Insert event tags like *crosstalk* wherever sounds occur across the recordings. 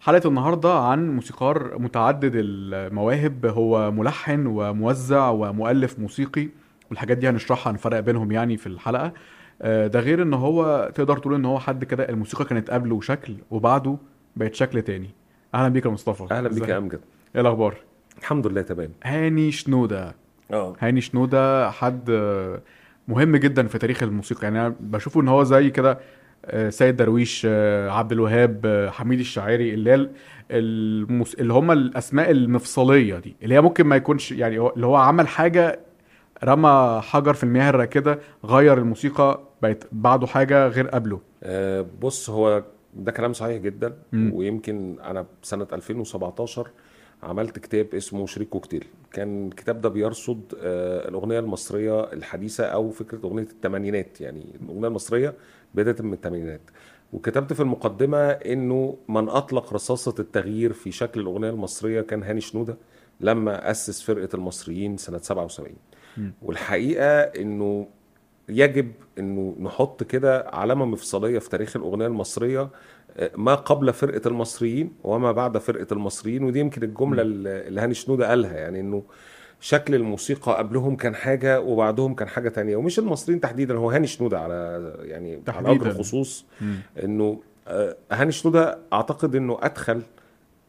حلقة النهاردة عن موسيقار متعدد المواهب. هو ملحن وموزع ومؤلف موسيقي والحاجات دي هنشرحها هنفرق بينهم يعني في الحلقة. آه، ده غير إن هو تقدر تقول إن هو حد كده الموسيقى كانت قبله شكل وبعده بقت شكل تاني. أهلا بيك يا مصطفى. أهلا بيك؟ يا أمجد. إيه الأخبار؟ الحمد لله تمام. هاني شنودة. آه. هاني شنودة حد مهم جدا في تاريخ الموسيقى. يعني أنا بشوفه إن هو زي كده سيد درويش آه، عبد الوهاب آه، حميد الشاعري اللي هي ال- المس... اللي هم الأسماء المفصلية دي اللي هي ممكن ما يكونش يعني اللي هو عمل حاجة رمى حجر في المياه الراكده غير الموسيقى بقت بعده حاجة غير قبله آه، بص هو ده كلام صحيح جدا مم. ويمكن أنا سنة 2017 عملت كتاب اسمه شريك كوكتيل كان الكتاب ده بيرصد آه، الأغنية المصرية الحديثة أو فكرة أغنية الثمانينات يعني الأغنية المصرية بدايه من الثمانينات وكتبت في المقدمة إنه من أطلق رصاصة التغيير في شكل الأغنية المصرية كان هاني شنودة لما أسس فرقة المصريين سنة 77 مم. والحقيقة إنه يجب إنه نحط كده علامة مفصلية في تاريخ الأغنية المصرية آه، ما قبل فرقة المصريين وما بعد فرقة المصريين ودي يمكن الجملة اللي هاني شنودة قالها يعني إنه شكل الموسيقى قبلهم كان حاجة وبعدهم كان حاجة تانية ومش المصريين تحديدا هو هاني شنودة على يعني على تحديداً. وجه الخصوص إنه آه، هاني شنودة أعتقد إنه أدخل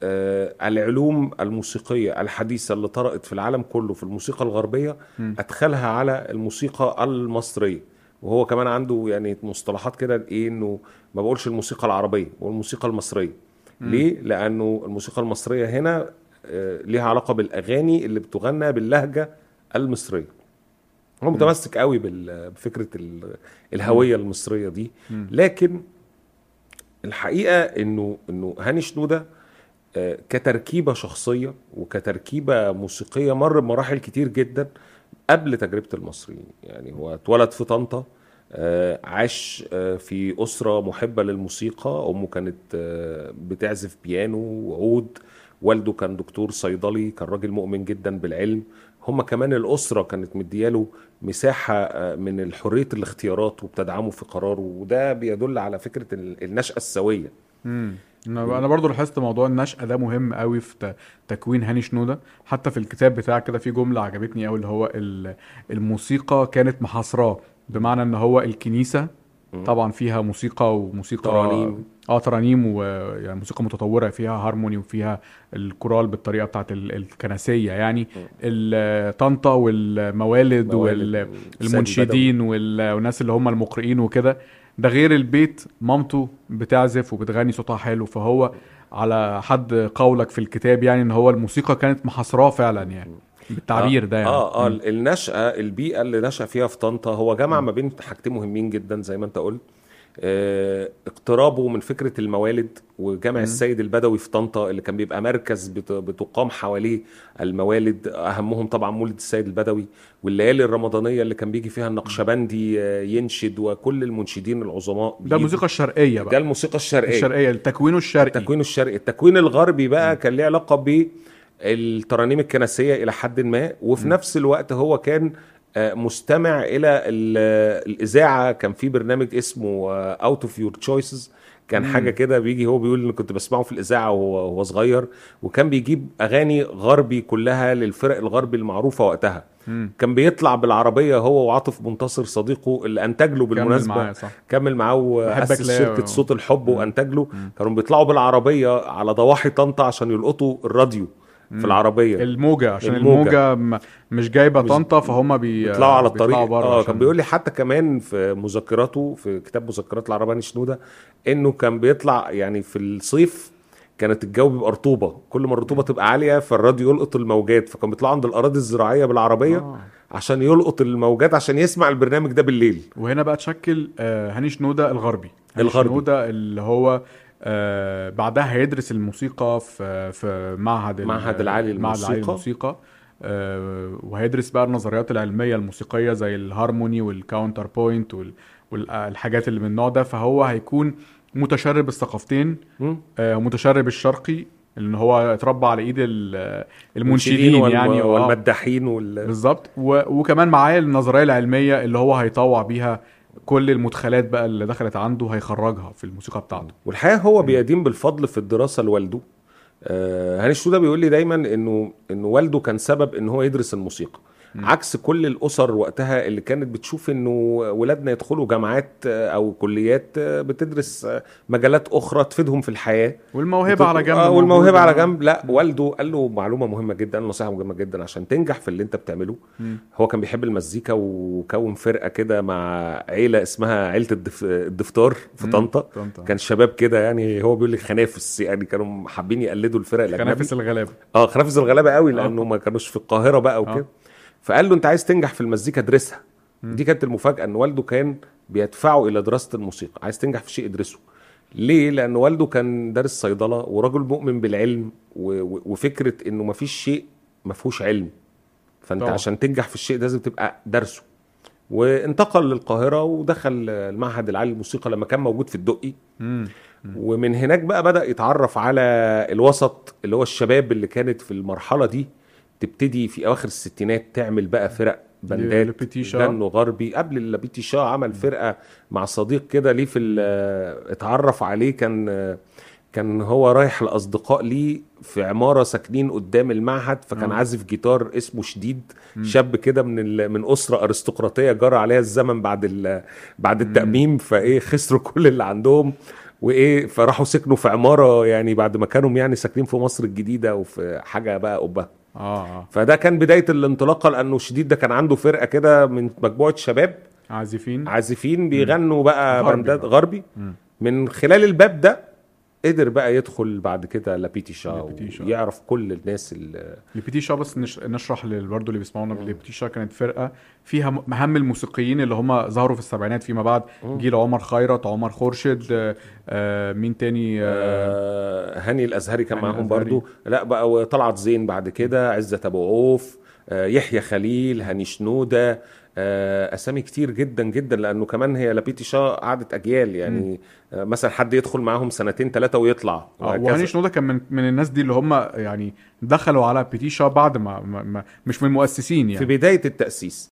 العلوم الموسيقية الحديثة اللي طرأت في العالم كله في الموسيقى الغربية مم. أدخلها على الموسيقى المصرية. وهو كمان عنده يعني مصطلحات كده إيه إنه ما بقولش الموسيقى العربية بقول الموسيقى المصرية. ليه؟ لأنه الموسيقى المصرية هنا آه، ليها علاقة بالأغاني اللي بتغنى باللهجة المصرية. هو متمسك قوي بال- بفكرة ال- الهوية المصرية دي. لكن الحقيقة إنه إنه هاني شنودة آه، كتركيبة شخصية وكتركيبة موسيقية مر بمراحل كتير جدا قبل تجربة المصريين. يعني هو اتولد في طنطا آه، عاش آه، في أسرة محبة للموسيقى. أمه كانت آه، بتعزف بيانو وعود. والده كان دكتور صيدلي كان راجل مؤمن جدا بالعلم. هما كمان الأسرة كانت مدياله مساحة آه، من حريه الاختيارات وبتدعمه في قراره. وده بيدل على فكرة ال- النشأة السوية. امم أنا أنا برضو لاحظت موضوع النشأة ده مهم قوي في تكوين هاني شنودة. حتى في الكتاب بتاعك كده في جملة عجبتني قوي اللي هو ال- الموسيقى كانت محاصراه. بمعنى إن هو الكنيسة. طبعا فيها موسيقى وموسيقى ترانيم. آه ترانيم ويعني موسيقى متطورة فيها هارموني وفيها الكورال بالطريقة بتاعت ال- الكنسية يعني. طنطا والموالد موالد والمنشدين وال- والناس اللي هم المقرئين وكده. ده غير البيت مامته بتعزف وبتغني صوتها حلو فهو على حد قولك في الكتاب يعني إن هو الموسيقى كانت محاصراه فعلا يعني بالتعبير ده يعني. آه آه. النشأة البيئة اللي نشأ فيها في طنطا هو جمع ما بين حاجتين مهمين جدا زي ما أنت قلت. آه اقترابه من فكرة الموالد وجامع السيد البدوي في طنطا اللي كان بيبقى مركز بت- بتقام حواليه الموالد أهمهم طبعا مولد السيد البدوي والليالي الرمضانية اللي كان بيجي فيها النقشبندي آه، ينشد وكل المنشدين العظماء ده. الموسيقى الشرقية ده بقى الموسيقى الشرقية. الشرقية تكوينه الشرقي. التكوين الشرقي. التكوين الغربي بقى كان ليه علاقة بالترانيم الكنسية إلى حد ما وفي نفس الوقت هو كان آه، مستمع إلى ال- الإذاعة. كان في برنامج اسمه Out of Your Choices كان حاجة كده بيجي هو بيقول إن كنت بسمعه في الإذاعة وهو صغير. وكان بيجيب أغاني غربي كلها للفرق الغربي المعروفة وقتها. مم. كان بيطلع بالعربية هو وعاطف منتصر صديقه اللي انتج له كمل بالمناسبة. معايا صح. كمل معاه وأسس شركة و- صوت الحب وانتج له كانوا بيطلعوا بالعربية على ضواحي طنطا عشان يلقطوا الراديو. في العربية الموجة عشان الموجة. الموجة, مش جايبة طنطا فهم بي بيطلعوا على الطريق آه عشان- كان بيقول لي حتى كمان في مذكراته في كتاب مذكرات العرباني شنودة إنه كان بيطلع يعني في الصيف كانت الجو بيبقى رطوبة كل ما الرطوبة تبقى عالية فالراديو يلقط الموجات فكان بيطلع عند الأراضي الزراعية بالعربية آه. عشان يلقط الموجات عشان يسمع البرنامج ده بالليل وهنا بقى تشكل آه، هاني شنودة الغربي هاني الغربي. شنودة اللي هو آه، بعدها هيدرس الموسيقى في في معهد معهد العالي المعهد العالي للموسيقى. آه، وهيدرس بقى النظريات العلمية الموسيقية زي ال harmony وال counterpoint والحاجات اللي من النوع ده فهو هيكون متشرب الثقافتين. آه، متشرب الشرقي لأن هو اتربى على ايد ال- المنشدين يعني آه. والمداحين وال... بالظبط و... وكمان معاه النظرية العلمية اللي هو هيطوع بيها كل المدخلات بقى اللي دخلت عنده هيخرجها في الموسيقى بتاعته. والحقيقة هو بيدين بالفضل في الدراسة لوالده. آه هاني شنوده بيقول لي دايما انه إنه والده كان سبب إن هو يدرس الموسيقى. عكس كل الأسر وقتها اللي كانت بتشوف إنه ولادنا يدخلوا جامعات آه، أو كليات آه، بتدرس آه، مجالات أخرى تفيدهم في الحياة والموهبة على جنب آه والموهبة على. جنب لا والده قال له معلومة مهمة جدا نصيحة مهمة جدا عشان تنجح في اللي أنت بتعمله مم. هو كان بيحب المزيكا وكون فرقة كده مع عيلة اسمها عيلة الدف... الدفتار في. طنطا. كان شباب كده يعني هو بيقول لي خنافس يعني كانوا حابين يقلدوا الفرق الأجنبي خنافس الغلابة آه خنافس الغلابة قوي آه. لأنه ما كانوش في القاهرة بقى وكده فقال له انت عايز تنجح في المزيكا ادرسها. دي كانت المفاجأة ان والده كان بيدفعه إلى دراسة الموسيقى. عايز تنجح في شيء ادرسه. ليه؟ لأن والده كان دارس صيدلة ورجل مؤمن بالعلم و... و... وفكرة إنه ما فيش شيء ما فيهوش علم. فأنت طبعا. عشان تنجح في الشيء ده لازم تبقى دارسه. وانتقل للقاهرة ودخل المعهد العالي للموسيقى لما كان موجود في الدقي. مم. ومن هناك بقى بدأ يتعرف على الوسط اللي هو الشباب اللي كانت في المرحلة دي. تبتدي في أواخر الستينات تعمل بقى فرق بندات شا. غنوا غربي قبل اللبيتي شاه عمل فرقة مع صديق كده ليه في اتعرف عليه كان كان هو رايح لأصدقاء ليه في عمارة ساكنين قدام المعهد فكان آه. عازف جيتار اسمه شديد شاب كده من ال- من أسرة أرستقراطية جرى عليها الزمن بعد ال- بعد التأميم فإيه خسروا *laughs* كل اللي عندهم وإيه فراحوا سكنوا في عمارة يعني بعد ما كانوا يعني ساكنين في مصر الجديدة وفي حاجة بقى قبه آه آه. فده كان بداية الانطلاقة لأنه شديد ده كان عنده فرقة كده من مجموعة شباب. عازفين. عازفين بيغنوا بقى غربي. غربي. من خلال الباب ده قدر بقى يدخل بعد كده لابيتي شا لابيتي. ويعرف كل الناس اللي لبيتي شا بس نش... نشرح برضه اللي بيسمعونا لبيتي شا كانت فرقة فيها مهم الموسيقيين اللي هم ظهروا في السبعينات فيما بعد جيل عمر خيرت عمر خورشيد آه آه مين تاني آه آه هاني الأزهري كان معاهم. برضو لا بقى وطلعت زين بعد كده عزت أبو عوف آه يحيى خليل هاني شنودة آه أسامي كتير جدا جدا لأنه كمان هي لابيتي شا قعدت أجيال يعني آه مثلا حد يدخل معاهم سنتين ثلاثة ويطلع آه،. وهاني شنوده كان من, من الناس دي اللي هم يعني دخلوا على بيتي شا بعد ما, ما, ما مش من المؤسسين في يعني بداية التأسيس.